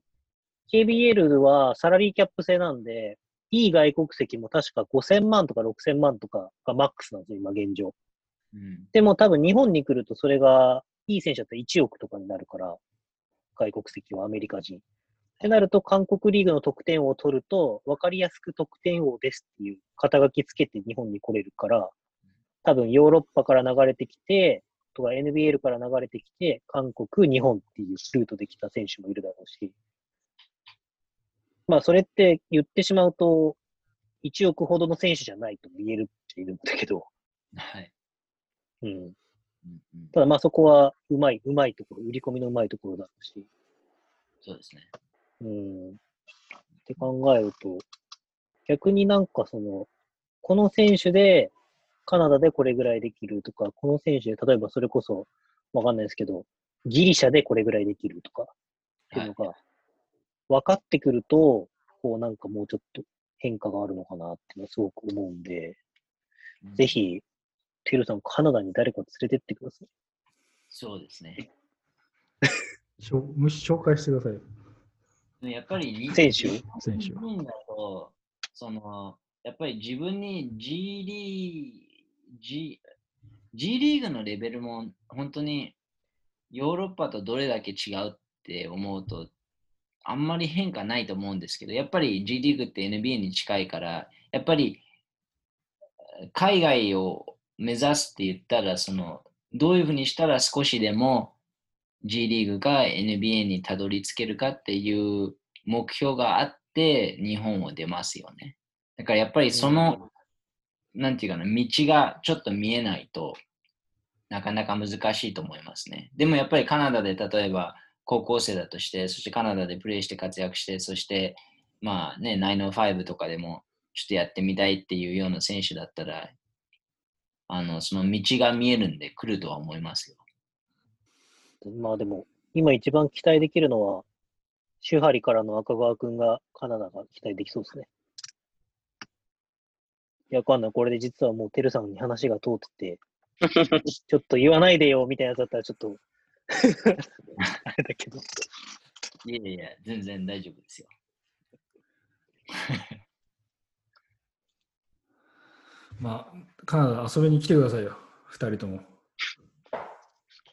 KBL はサラリーキャップ制なんで、いい外国籍も確か5000万とか6000万とかがマックスなんですよ、今現状。うん。でも多分日本に来るとそれが、いい選手だったら1億とかになるから、外国籍はアメリカ人。ってなると、韓国リーグの得点王を取ると、分かりやすく得点王ですっていう肩書きつけて日本に来れるから、多分ヨーロッパから流れてきて、とか NBL から流れてきて、韓国、日本っていうルートで来た選手もいるだろうし。まあ、それって言ってしまうと、1億ほどの選手じゃないとも言えるっちゃいるんだけど、はい。うん、ただまあそこはうまい、うまいところ、売り込みのうまいところだろうし。そうですね。うん。って考えると、逆になんかその、この選手でカナダでこれぐらいできるとか、この選手で例えばそれこそわかんないですけど、ギリシャでこれぐらいできるとか、っていうのが分かってくると、こうなんかもうちょっと変化があるのかなっていうのはすごく思うんで、うんぜひ、テルさん、カナダに誰か連れてってください。そうですね。[laughs] しょむし紹介してくださいやっぱりに選手？選手。日本だと、その、やっぱり自分に G リー G, G リーグのレベルも本当にヨーロッパとどれだけ違うって思うと、あんまり変化ないと思うんですけど、やっぱり G リーグって NBA に近いから、やっぱりえー海外を目指すって言ったら、その、どういうふうにしたら少しでも G リーグが NBA にたどり着けるかっていう目標があって日本を出ますよね。だからやっぱりその、なんていうかな、道がちょっと見えないとなかなか難しいと思いますね。でもやっぱりカナダで例えば高校生だとして、そしてカナダでプレーして活躍して、そしてまあね、905とかでもちょっとやってみたいっていうような選手だったら、あの、その道が見えるんで来るとは思いますよ。まあでも、今一番期待できるのは、シュハリからの赤川くんがカナダが期待できそうですね。いや、わかんない。これで実はもうテルさんに話が通ってて、[laughs] ちょっと言わないでよみたいなやつだったらちょっと、あれだけど。いやいや、全然大丈夫ですよ。[laughs] まあ、カナダ遊びに来てくださいよ、二人とも。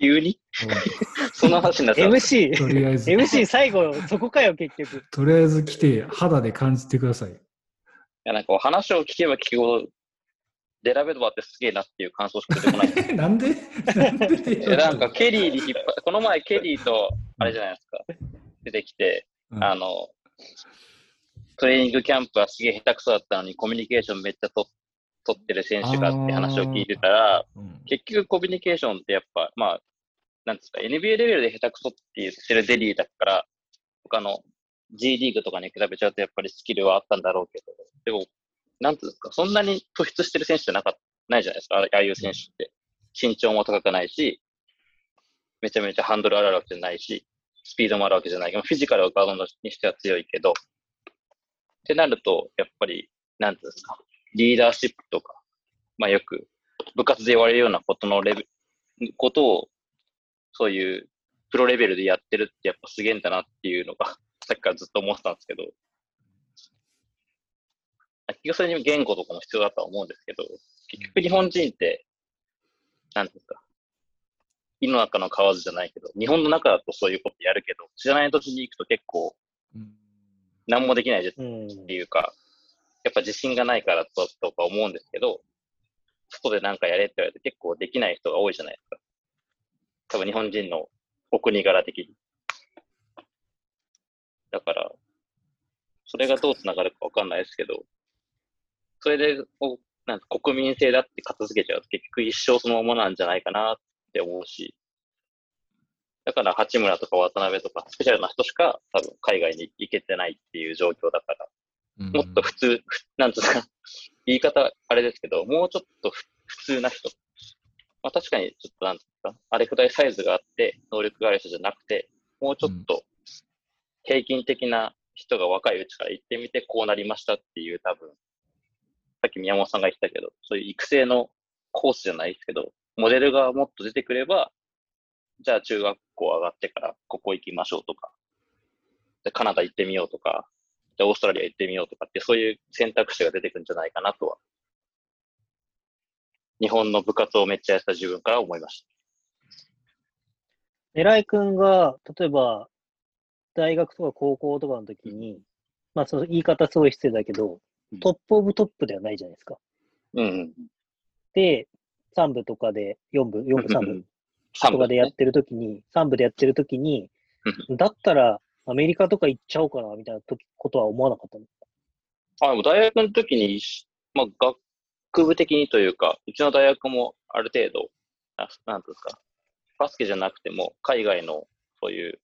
急に？そん。な話になった。MC、とりあえず、MC 最後、そこかよ、結局。とりあえず来て、肌で感じてください。いや、なんか話を聞けば聞くほど、デラベドバってすげえなっていう感想しか出てこない。[laughs] なんで？なんでえなんかケリーに引っ張この前ケリーと、あれじゃないですか、出てきて、うん。あの、トレーニングキャンプはすげえ下手くそだったのに、コミュニケーションめっちゃと取ってる選手がって話を聞いてたら、うん。結局コミュニケーションってやっぱ、まあ、なんですか、NBA レベルで下手くそって言ってるデリーだから、他の G リーグとかに比べちゃうとやっぱりスキルはあったんだろうけど、でも、なんていうんですか、そんなに突出してる選手じゃなかないじゃないですか、ああいう選手って。身長も高くないし、めちゃめちゃハンドルあるわけじゃないし、スピードもあるわけじゃないけど、[laughs] フィジカルはガードにしては強いけど、ってなると、やっぱり、なんていうんですか、リーダーシップとか、まあよく部活で言われるようなことのレベルことを、そういうプロレベルでやってるってやっぱすげえんだなっていうのが、[laughs] さっきからずっと思ってたんですけど、結局それに言語とかも必要だとは思うんですけど、結局日本人って、なんですか、井の中の蛙じゃないけど、日本の中だとそういうことやるけど、知らない土地に行くと結構、何もできないっていうか、やっぱ自信がないからととか思うんですけど、外で何かやれって言われて結構できない人が多いじゃないですか。多分日本人のお国柄的に。だから、それがどうつながるかわかんないですけど、それでなんか国民性だって片付けちゃうと結局一生そのままなんじゃないかなって思うし、だから八村とか渡辺とかスペシャルな人しか多分海外に行けてないっていう状況だから、もっと普通、なんつうか、言い方あれですけど、もうちょっと普通な人。まあ確かにちょっとなんか、あれくらいサイズがあって能力がある人じゃなくて、もうちょっと平均的な人が若いうちから行ってみてこうなりましたっていう多分さっき宮本さんが言ったけど、そういう育成のコースじゃないですけど、モデルがもっと出てくれば、じゃあ中学校上がってからここ行きましょうとか、でカナダ行ってみようとか、じゃオーストラリア行ってみようとかって、そういう選択肢が出てくるんじゃないかなとは、日本の部活をめっちゃやった自分から思いました。狙い君が、例えば、大学とか高校とかの時に、まあその言い方すごい失礼だけど、トップオブトップではないじゃないですか。うん。で、3部とかで、4部、4部、3部とかでやってるときに、3部でやってるときに、だったらアメリカとか行っちゃおうかな、みたいなことは思わなかったの？あ、でも大学の時に、まあ、学部的にというか、うちの大学もある程度、ななんですか、バスケじゃなくても、海外のそういう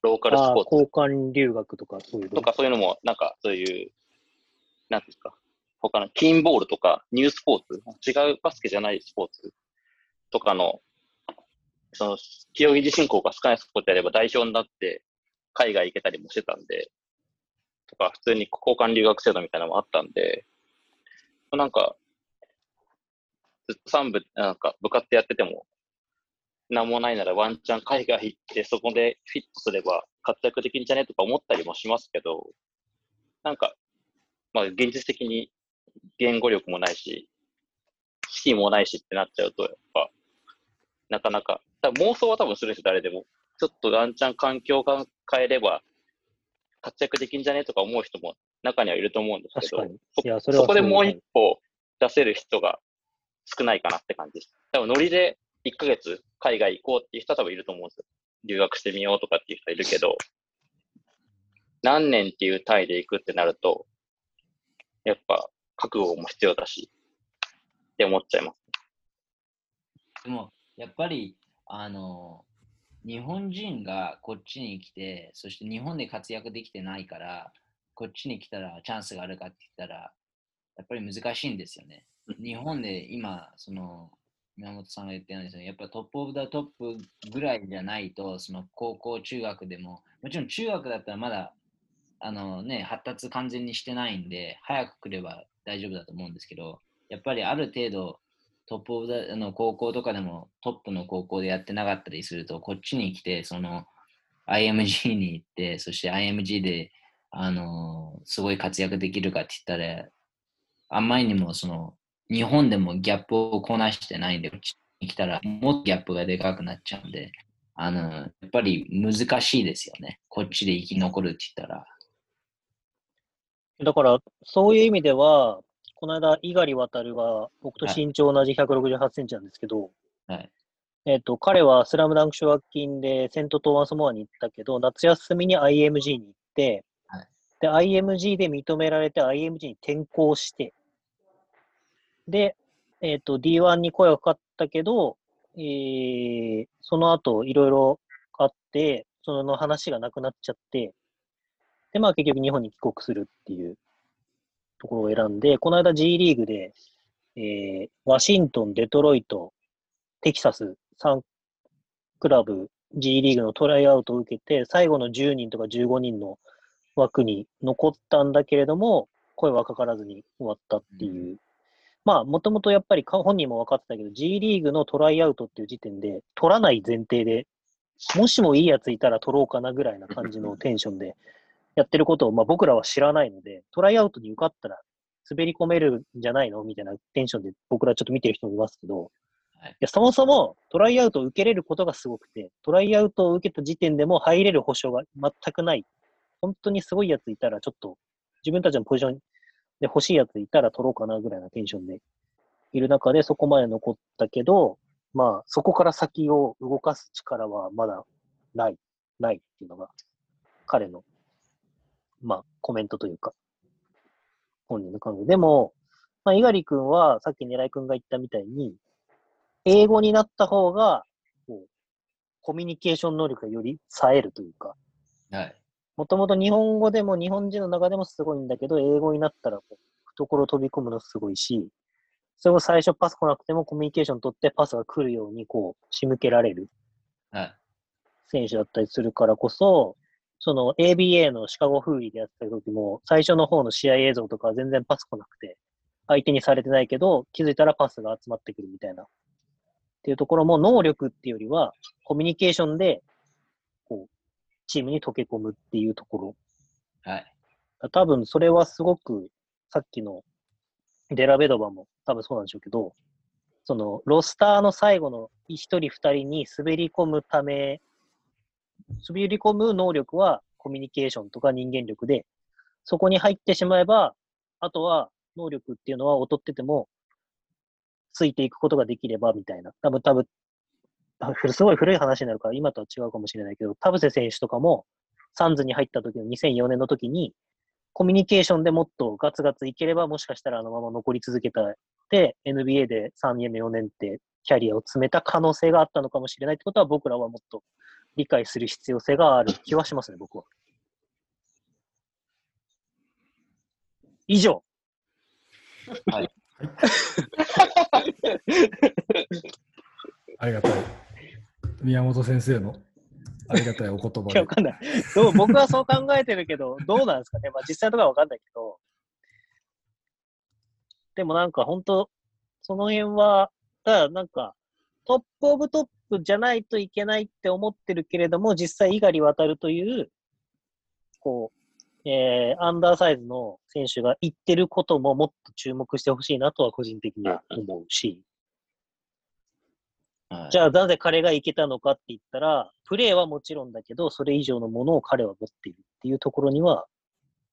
ローカルスポーツ。交換留学とかそういうと？かそういうのも、なんかそういうなんですか、他のキンボールとかニュースポーツ、違うバスケじゃないスポーツとかの、その、競技人口が少ないスポーツであれば代表になって海外行けたりもしてたんで、とか、普通に交換留学制度みたいなのもあったんで、なんか、ずっと3部、なんか部活やってても、なんもないならワンチャン海外行ってそこでフィットすれば活躍できるんじゃねとか思ったりもしますけど、なんかまあ、現実的に言語力もないし、資金もないしってなっちゃうと、やっぱ、なかなか、多分妄想は多分する人誰でも、ちょっとワンチャン環境が変えれば、活躍できんじゃねとか思う人も中にはいると思うんですけど、そそこでもう一歩出せる人が少ないかなって感じです。多分ノリで1ヶ月海外行こうっていう人は多分いると思うんですよ。留学してみようとかっていう人いるけど、何年っていう単位で行くってなると、やっぱ覚悟も必要だし、って思っちゃいます。でも、やっぱり、あの、日本人がこっちに来て、そして日本で活躍できてないから、こっちに来たらチャンスがあるかって言ったら、やっぱり難しいんですよね。日本で今、その、宮本さんが言ってるんですよやっぱトップオブダトップぐらいじゃないと、その高校、中学でも、もちろん中学だったらまだあのね、発達完全にしてないんで、早く来れば大丈夫だと思うんですけど、やっぱりある程度、トップオブザの高校とかでもトップの高校でやってなかったりすると、こっちに来て、その IMG に行って、そして IMG で、あのすごい活躍できるかって言ったら、あんまりにもその、日本でもギャップをこなしてないんで、こっちに来たらもっとギャップがでかくなっちゃうんで、あの、やっぱり難しいですよね。こっちで生き残るって言ったら。だから、そういう意味では、この間、猪狩渡が、僕と身長同じ168センチなんですけど、はい、えっ、と、彼はスラムダンク奨学金でセント・トーマス・モアに行ったけど、夏休みに IMG に行って、はい、で、IMG で認められて IMG に転校して、で、えっ、と、D1 に声がかかったけど、えー、その後、いろいろあって、その話がなくなっちゃって、で、まあ結局日本に帰国するっていうところを選んで、この間 G リーグで、えー、ワシントン、デトロイト、テキサス3クラブ G リーグのトライアウトを受けて、最後の10人とか15人の枠に残ったんだけれども、声はかからずに終わったっていう。まあ、もともとやっぱり本人も分かってたけど、G リーグのトライアウトっていう時点で、取らない前提で、もしもいいやついたら取ろうかなぐらいな感じの [laughs] テンションでやってることを、まあ、僕らは知らないので、トライアウトに受かったら滑り込めるんじゃないの？みたいなテンションで僕らちょっと見てる人もいますけど、はいいやそもそもトライアウトを受けれることがすごくて、トライアウトを受けた時点でも入れる保証が全くない。本当にすごいやついたら、ちょっと自分たちのポジションで欲しいやついたら取ろうかなぐらいなテンションでいる中でそこまで残ったけど、まあそこから先を動かす力はまだない、ないっていうのが彼の、まあコメントというか、本人の考え。でも、まあ、猪狩君は、さっき狙い君が言ったみたいに、英語になった方が、こう、コミュニケーション能力がより冴えるというか、はい。もともと日本語でも日本人の中でもすごいんだけど、英語になったらこう懐飛び込むのすごいし、それも最初パス来なくてもコミュニケーション取ってパスが来るようにこう仕向けられるはい。選手だったりするからこそ、その ABA のシカゴフーリーでやってた時も、最初の方の試合映像とかは全然パス来なくて、相手にされてないけど、気づいたらパスが集まってくるみたいな。っていうところも能力っていうよりは、コミュニケーションで、チームに溶け込むっていうところ。はい。多分それはすごく、さっきのデラベドバも多分そうなんでしょうけど、そのロスターの最後の1人2人に滑り込むため、滑り込む能力はコミュニケーションとか人間力で、そこに入ってしまえば、あとは能力っていうのは劣ってても、ついていくことができればみたいな。多分多分、あすごい古い話になるから今とは違うかもしれないけど、田臥選手とかも、サンズに入った時の2004年の時に、コミュニケーションでもっとガツガツいければ、もしかしたらあのまま残り続けたで、NBA で3年目、4年ってキャリアを詰めた可能性があったのかもしれないってことは、僕らはもっと理解する必要性がある気はしますね、僕は。以上。はい。[laughs] [laughs] [laughs] ありがたい。宮本先生のありがたいお言葉いや、わで。かんない。どう僕はそう考えてるけど、[laughs] どうなんですかね。まあ実際とかはわかんないけど。でもなんか本当、その辺は、だからなんか、トップオブトップじゃないといけないって思ってるけれども、実際、猪狩渡という、こう、えー、アンダーサイズの選手が言ってることももっと注目してほしいなとは個人的には思うし、はい、じゃあなぜ彼がいけたのかって言ったら、プレーはもちろんだけど、それ以上のものを彼は持っているっていうところには、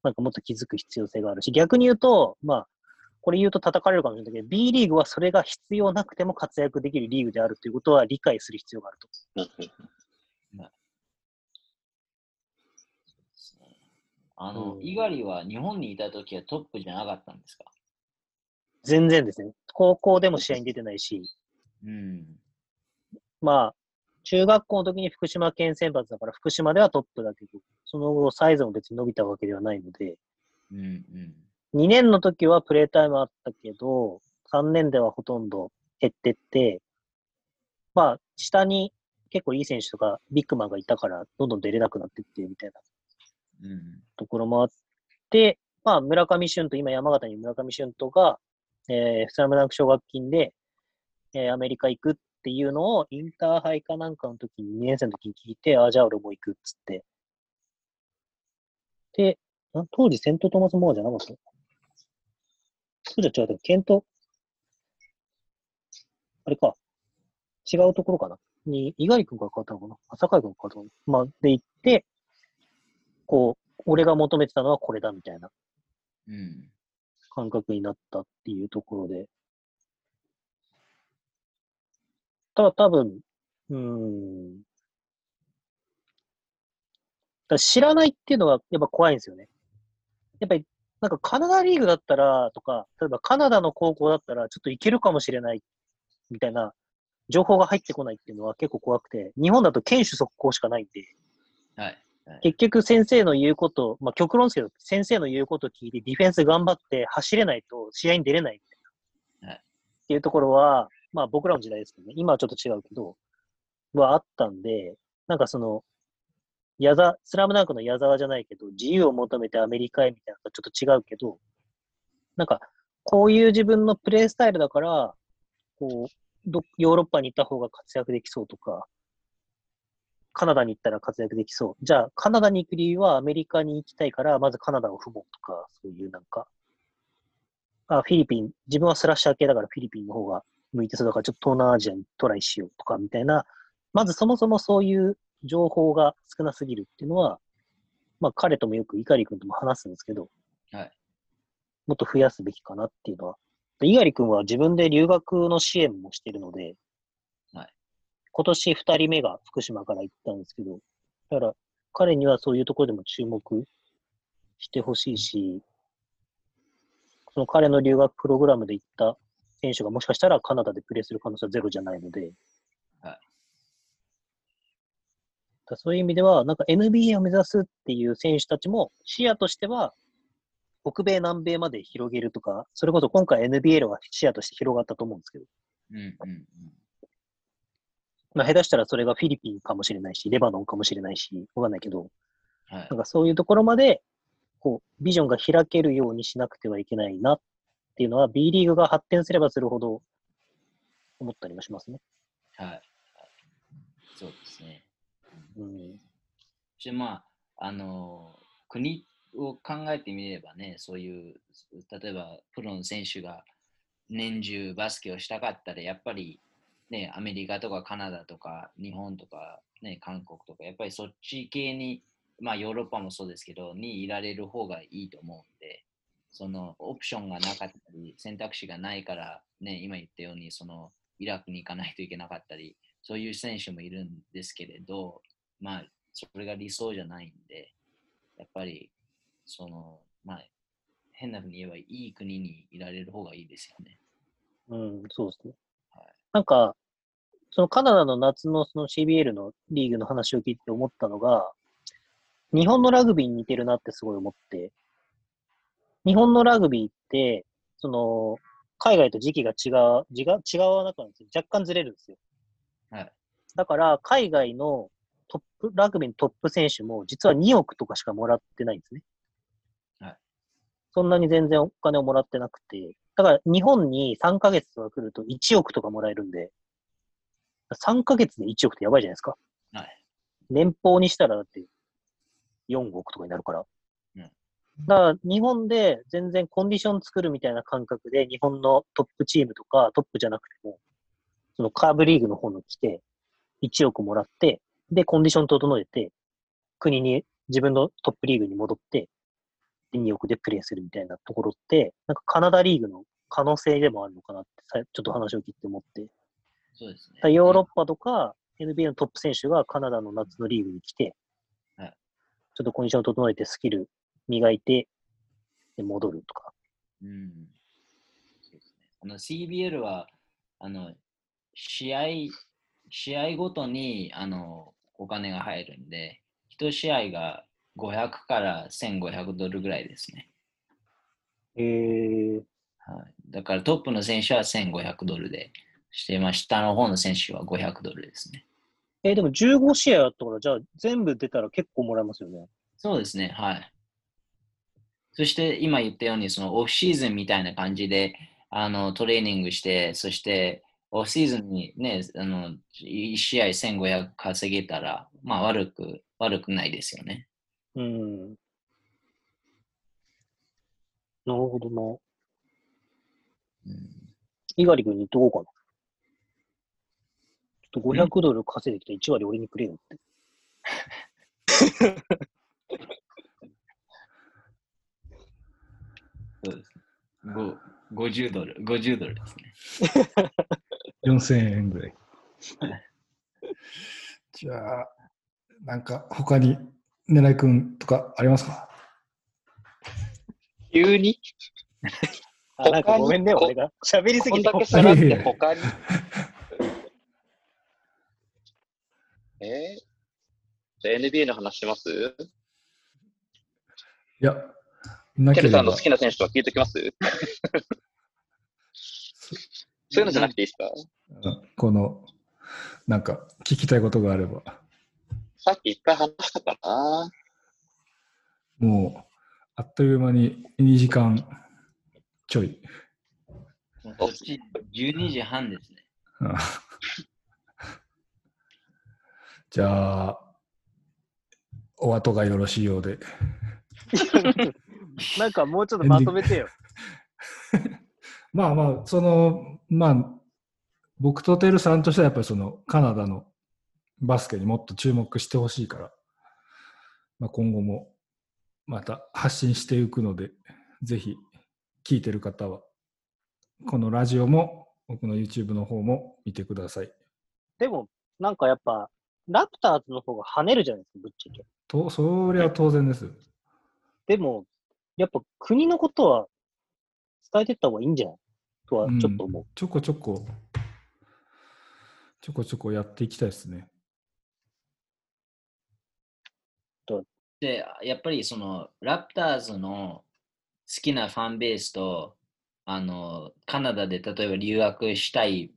なんかもっと気づく必要性があるし、逆に言うと、まあ、これ言うと叩かれるかもしれないけど、B リーグはそれが必要なくても活躍できるリーグであるということは理解する必要があると。あの、うん猪狩は日本にいた時はトップじゃなかったんですか？全然ですね。高校でも試合に出てないし、うん。あまあ、中学校の時に福島県選抜だから、福島ではトップだけど、その後サイズも別に伸びたわけではないので、うんうん。2年の時はプレータイムあったけど、3年ではほとんど減ってって、まあ、下に結構いい選手とかビッグマンがいたから、どんどん出れなくなってってみたいなうん。ところもあって、まあ、村上俊斗、今山形に村上俊斗が、えー、スラムダンク奨学金で、えーアメリカ行くっていうのをインターハイかなんかの時に、2年生の時に聞いて、ああ、じゃあ俺も行くっつって。で、あ当時セントトマスモアじゃなかったそうじゃ違う、ケント、あれか、違うところかな。に、猪狩君から変わったのかな？朝海君から変わったのかな？まあ、で行って、こう、俺が求めてたのはこれだみたいな。うん。感覚になったっていうところで。ただ多分、うーん。だ知らないっていうのはやっぱ怖いんですよね。やっぱり、なんかカナダリーグだったらとか、例えばカナダの高校だったらちょっといけるかもしれないみたいな情報が入ってこないっていうのは結構怖くて、日本だと堅守速攻しかないんで、はい。結局先生の言うこと、まあ極論ですけど、先生の言うことを聞いてディフェンス頑張って走れないと試合に出れないみたいな。はいっていうところは、まあ僕らの時代ですけどね、今はちょっと違うけど、はあったんで、なんかその、矢沢、スラムダンクの矢沢じゃないけど、自由を求めてアメリカへみたいなのとちょっと違うけど、なんか、こういう自分のプレースタイルだから、こう、どヨーロッパに行った方が活躍できそうとか、カナダに行ったら活躍できそう。じゃあ、カナダに行く理由はアメリカに行きたいから、まずカナダを踏もうとか、そういうなんか、あ、フィリピン、自分はスラッシャー系だからフィリピンの方が向いてそうだから、ちょっと東南アジアにトライしようとか、みたいな、まずそもそもそういう情報が少なすぎるっていうのは、まあ彼ともよく碇君とも話すんですけど、はい。もっと増やすべきかなっていうのは。で猪狩君は自分で留学の支援もしてるので、はい。今年2人目が福島から行ったんですけど、だから彼にはそういうところでも注目してほしいし、その彼の留学プログラムで行った選手がもしかしたらカナダでプレーする可能性はゼロじゃないので、はいだそういう意味では、なんか NBA を目指すっていう選手たちも視野としては、北米、南米まで広げるとか、それこそ今回 NBL が視野として広がったと思うんですけど、うんうんうん。まあ、下手したらそれがフィリピンかもしれないし、レバノンかもしれないし、わかんないけど、はいなん。かそういうところまで、こう、ビジョンが開けるようにしなくてはいけないなっていうのは、B リーグが発展すればするほど思ったりもしますね。はい。はいそうですね。うん。そしてまあ、あの、国を考えてみればね、そういう、例えばプロの選手が年中バスケをしたかったら、やっぱりね、アメリカとかカナダとか日本とかね、韓国とか、やっぱりそっち系に、まあヨーロッパもそうですけど、にいられる方がいいと思うんで、そのオプションがなかったり、選択肢がないから、ね、今言ったように、そのイラクに行かないといけなかったり、そういう選手もいるんですけれど、まあ、それが理想じゃないんで、やっぱり、その、まあ、変なふうに言えばいい国にいられる方がいいですよね。うん、そうですねはい。なんか、そのカナダの夏のその CBL のリーグの話を聞いて思ったのが、日本のラグビーに似てるなってすごい思って、日本のラグビーって、その、海外と時期が違う、違う、違わなくなるんですよ。若干ずれるんですよ。はい。だから、海外のトップ、ラグビーのトップ選手も、実は2億とかしかもらってないんですね。はい。そんなに全然お金をもらってなくて、だから日本に3ヶ月とか来ると1億とかもらえるんで、3ヶ月で1億ってやばいじゃないですか。はい。年俸にしたらだって4億とかになるから。うんだから日本で全然コンディション作るみたいな感覚で日本のトップチームとかトップじゃなくても、そのカーブリーグの方の来て1億もらって、で、コンディション整えて、国に自分のトップリーグに戻って、で2億でプレーするみたいなところって、なんかカナダリーグの可能性でもあるのかなってさ、ちょっと話を聞いて思って。そうですね。ヨーロッパとか NBA のトップ選手がカナダの夏のリーグに来て、はいちょっとコンディションを整えてスキル磨いて、で戻るとか。うん。そうですね。あの CBL は、あの、試合、試合ごとに、あの、お金が入るんで、1試合が500から1500ドルぐらいですね。へえはい、だからトップの選手は1500ドルで、して、まあ、下の方の選手は500ドルですね。えーでも15試合あったから、じゃあ全部出たら結構もらえますよね。そうですね、はい。そして今言ったように、そのオフシーズンみたいな感じで、あの、トレーニングして、そして、オフシーズンにね、あの、1試合1500稼げたら、まあ悪く、悪くないですよね。うん。なるほどな。うん、猪狩君に言っとこうかな。ちょっと500ドル稼いできた1割俺にくれよって。[laughs] そうですね。ご50ドル、50ドルですね。[laughs] 4000円ぐらい。[laughs] じゃあ、なんか他に狙いくんとかありますか？急に？[laughs] あ、なんかごめんね、俺が。喋りすこんぎてだけさらって他に？え？ーじゃあ NBA の話します？いや、なケルさんの好きな選手とか聞いておきます？そういうのじゃなくていいですか？うんこの、なんか、聞きたいことがあれば、さっき一回話したかな？もう、あっという間に2時間ちょい。もうこっち12時半ですね。うん。じゃあ、お後がよろしいようで。[laughs] なんかもうちょっとまとめてよ。[laughs] まあまあ、その、まあ、僕とテルさんとしてはやっぱりそのカナダのバスケにもっと注目してほしいから、まあ、今後もまた発信していくので、ぜひ聞いてる方は、このラジオも僕の YouTube の方も見てください。でも、なんかやっぱ、ラプターズの方が跳ねるじゃないですか、ぶっちゃけ。と、それは当然です。でも、やっぱ国のことは伝えてった方がいいんじゃない？とはちょっと思う。ちょこちょこ、ちょこちょこやっていきたいですね。で、やっぱりそのラプターズの好きなファンベースと、あの、カナダで例えば留学したい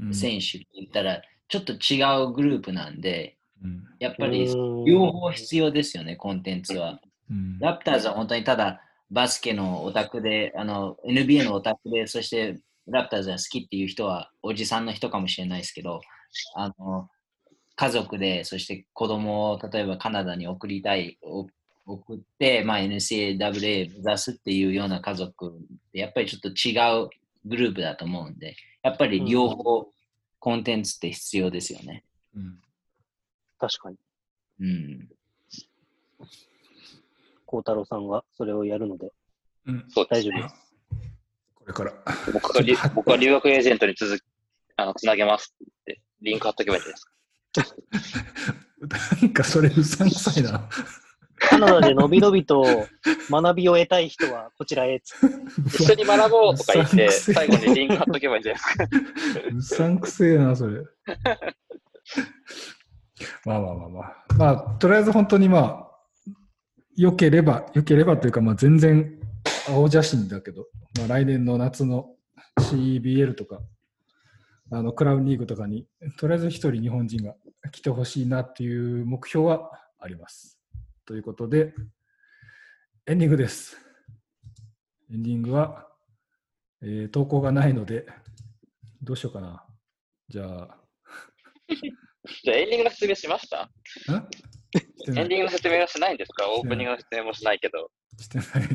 うん。選手って言ったら、ちょっと違うグループなんで、うん。やっぱりうん。両方必要ですよね、コンテンツは。うんラプターズは本当にただバスケのオタクで、あの NBA のオタクで、そしてラプターズが好きっていう人はおじさんの人かもしれないですけど、あの家族で、そして子供を例えばカナダに送りたい、お送って、まあ、NCAA 目指すっていうような家族って、やっぱりちょっと違うグループだと思うんで、やっぱり両方コンテンツって必要ですよね。うん確かに。うん。孝太郎さんがそれをやるのでうんそうですね。大丈夫です。これから。僕がり僕は留学エージェントに続き、あの、つなげますってリンク貼っとけばいいんじゃないですか。[laughs] なんかそれうさんくさいな。カナダでのびのびと学びを得たい人はこちらへつ。[laughs] 一緒に学ぼうとか言って、最後にリンク貼っとけばいいんじゃないですか。うさんくせえな、それ。[laughs] まあまあまあまあ。まあ、とりあえず本当にまあ、良ければ、良ければというか、まあ全然青写真だけど、まあ来年の夏の CBL とか、あの、クラウンリーグとかに、とりあえず一人日本人が来てほしいなっていう目標はあります。ということで、エンディングです。エンディングは、えー投稿がないので、どうしようかな。じゃあ、[laughs] じゃあエンディングの説明しましたエンディングの説明はしないんですか？オープニングの説明もしないけど。してない。[laughs]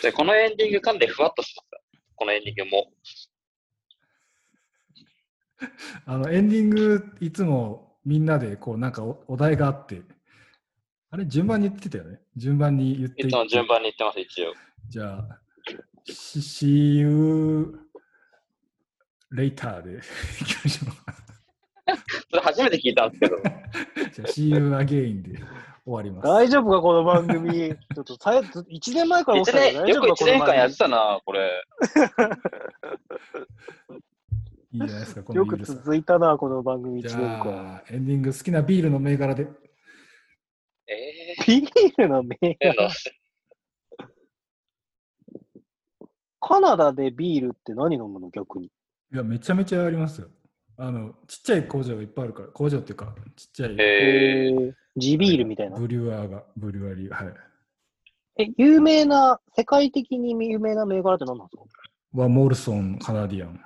じゃあこのエンディングかんでふわっとしました。このエンディングも。あの、エンディング、いつもみんなで、こう、なんかおお題があって、あれ、順番に言ってたよね。順番に言っていつも順番に言ってます、一応。じゃあ、し See you later で [laughs] いきましょう。[laughs] それ初めて聞いたんですけど。[laughs] じゃあ、See you again で終わります。大丈夫か、この番組。[laughs] ちょっとさ1年前から思って一たけど年、よく大丈夫か、1年間やってこたな、これ。いいじゃないですか、こ組よくのゆるさ。続いたな、この番組1じ年間。ゃあ、エンディング好きなビールの銘柄で。えビールの銘ー、柄カナダでビールって何飲むの逆に？いや、めちゃめちゃありますよ。あの、ちっちゃい工場がいっぱいあるから、工場っていうか、ちっちゃいえー、ー、地ビールみたいな？ブリュワーが、ブリュワリー、はい。え、有名な、世界的に有名な銘柄って何なんですか？はモルソン、カナディアン。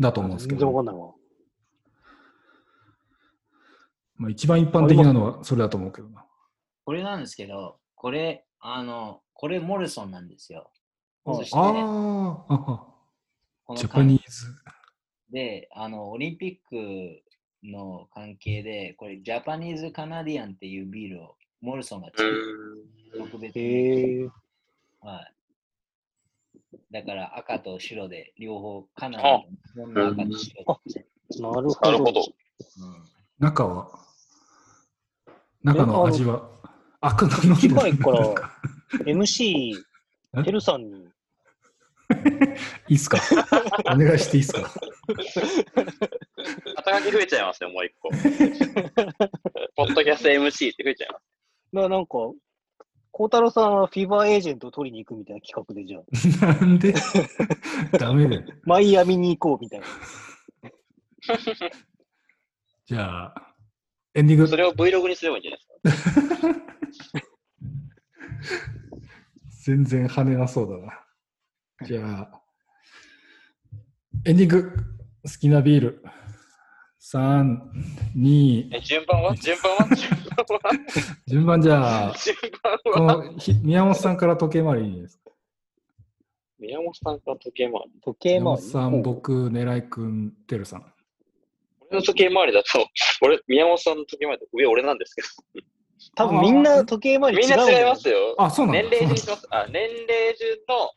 だと思うんですけ全然わかど、んないわ。まあ、一番一般的なのはそれだと思うけどな。これなんですけど、これ、あの、これモルソンなんですよ。ああね、ーあ、このジャパニーズ。で、あの、オリンピックの関係で、これ、ジャパニーズ・カナディアンっていうビールをモルソンがう作る。特別に。はい。だから赤と白で両方カナダの赤と白。なるほど。なるほど。うん中は？中の味は？悪の飲んで次回から MC、え？てるさんに、[laughs] いいっすか？お願いしていいっすか？[laughs] 肩書き増えちゃいますよ、もう一個。ポッドキャスト MC って増えちゃいます。だからなんか、孝太郎さんはフィバーエージェントを取りに行くみたいな企画でじゃあ、なんで？[laughs] ダメだよ。マイアミに行こうみたいな。[laughs] じゃあ、エンディングそ。れを Vlog にすればいいんじゃないですか？全然跳ねなそうだな。じゃあ、エンディング。好きなビール。3、2、え、順番は？順番は？[laughs] 順番は？順番じゃあ、順こ番は？のひ宮本さんから時計回りにいいですか？宮本さんから時計回り？時計回り？宮本さん、僕、狙いくん、てるさん。俺の時計回りだと、俺、宮本さんの時計回りだと上俺なんですけど。多分みんな時計回り違みうんな違いますよ。あ、そうなんだ。年齢順にします。あ、年齢順の、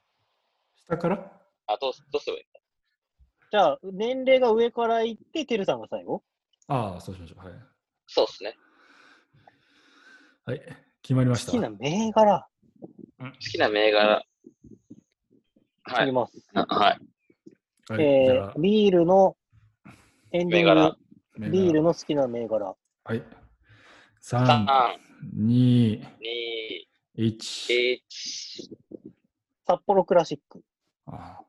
下から？あ、どうすどうすればいい？じゃあ、年齢が上から行って、てるさんが最後？ああ、そうしましょう。はい。そうですね。はい。決まりました。好きな銘柄、好きな銘柄。はい。あります。あはい。はい、えー、ビールの、エンディング、ビールの好きな銘柄。はい。3、3、2、2、1。1。札幌クラシック。あ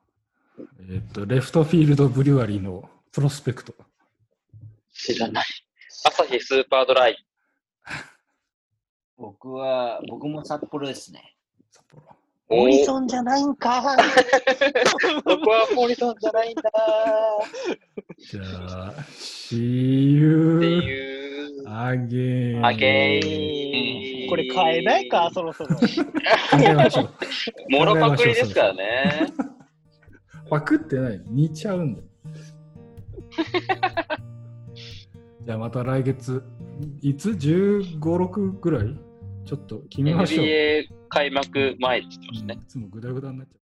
えっと、レフトフィールドブリュワリーのプロスペクト。知らない。朝日スーパードライ。僕は、僕も札幌ですね。札幌。モリソンじゃないんか [laughs] 僕はポリソンじゃないんだじゃあ、See you いう。again. あげー。これ変えないか、そろそろ。モロ [laughs] パクリですからね。パクってない。似ちゃうんだよ。[laughs] じゃあまた来月、いつ ?15、6ぐらい？ちょっと決めましょう。NBA 開幕前って言ってましたね。いつもグダグダになっちゃう。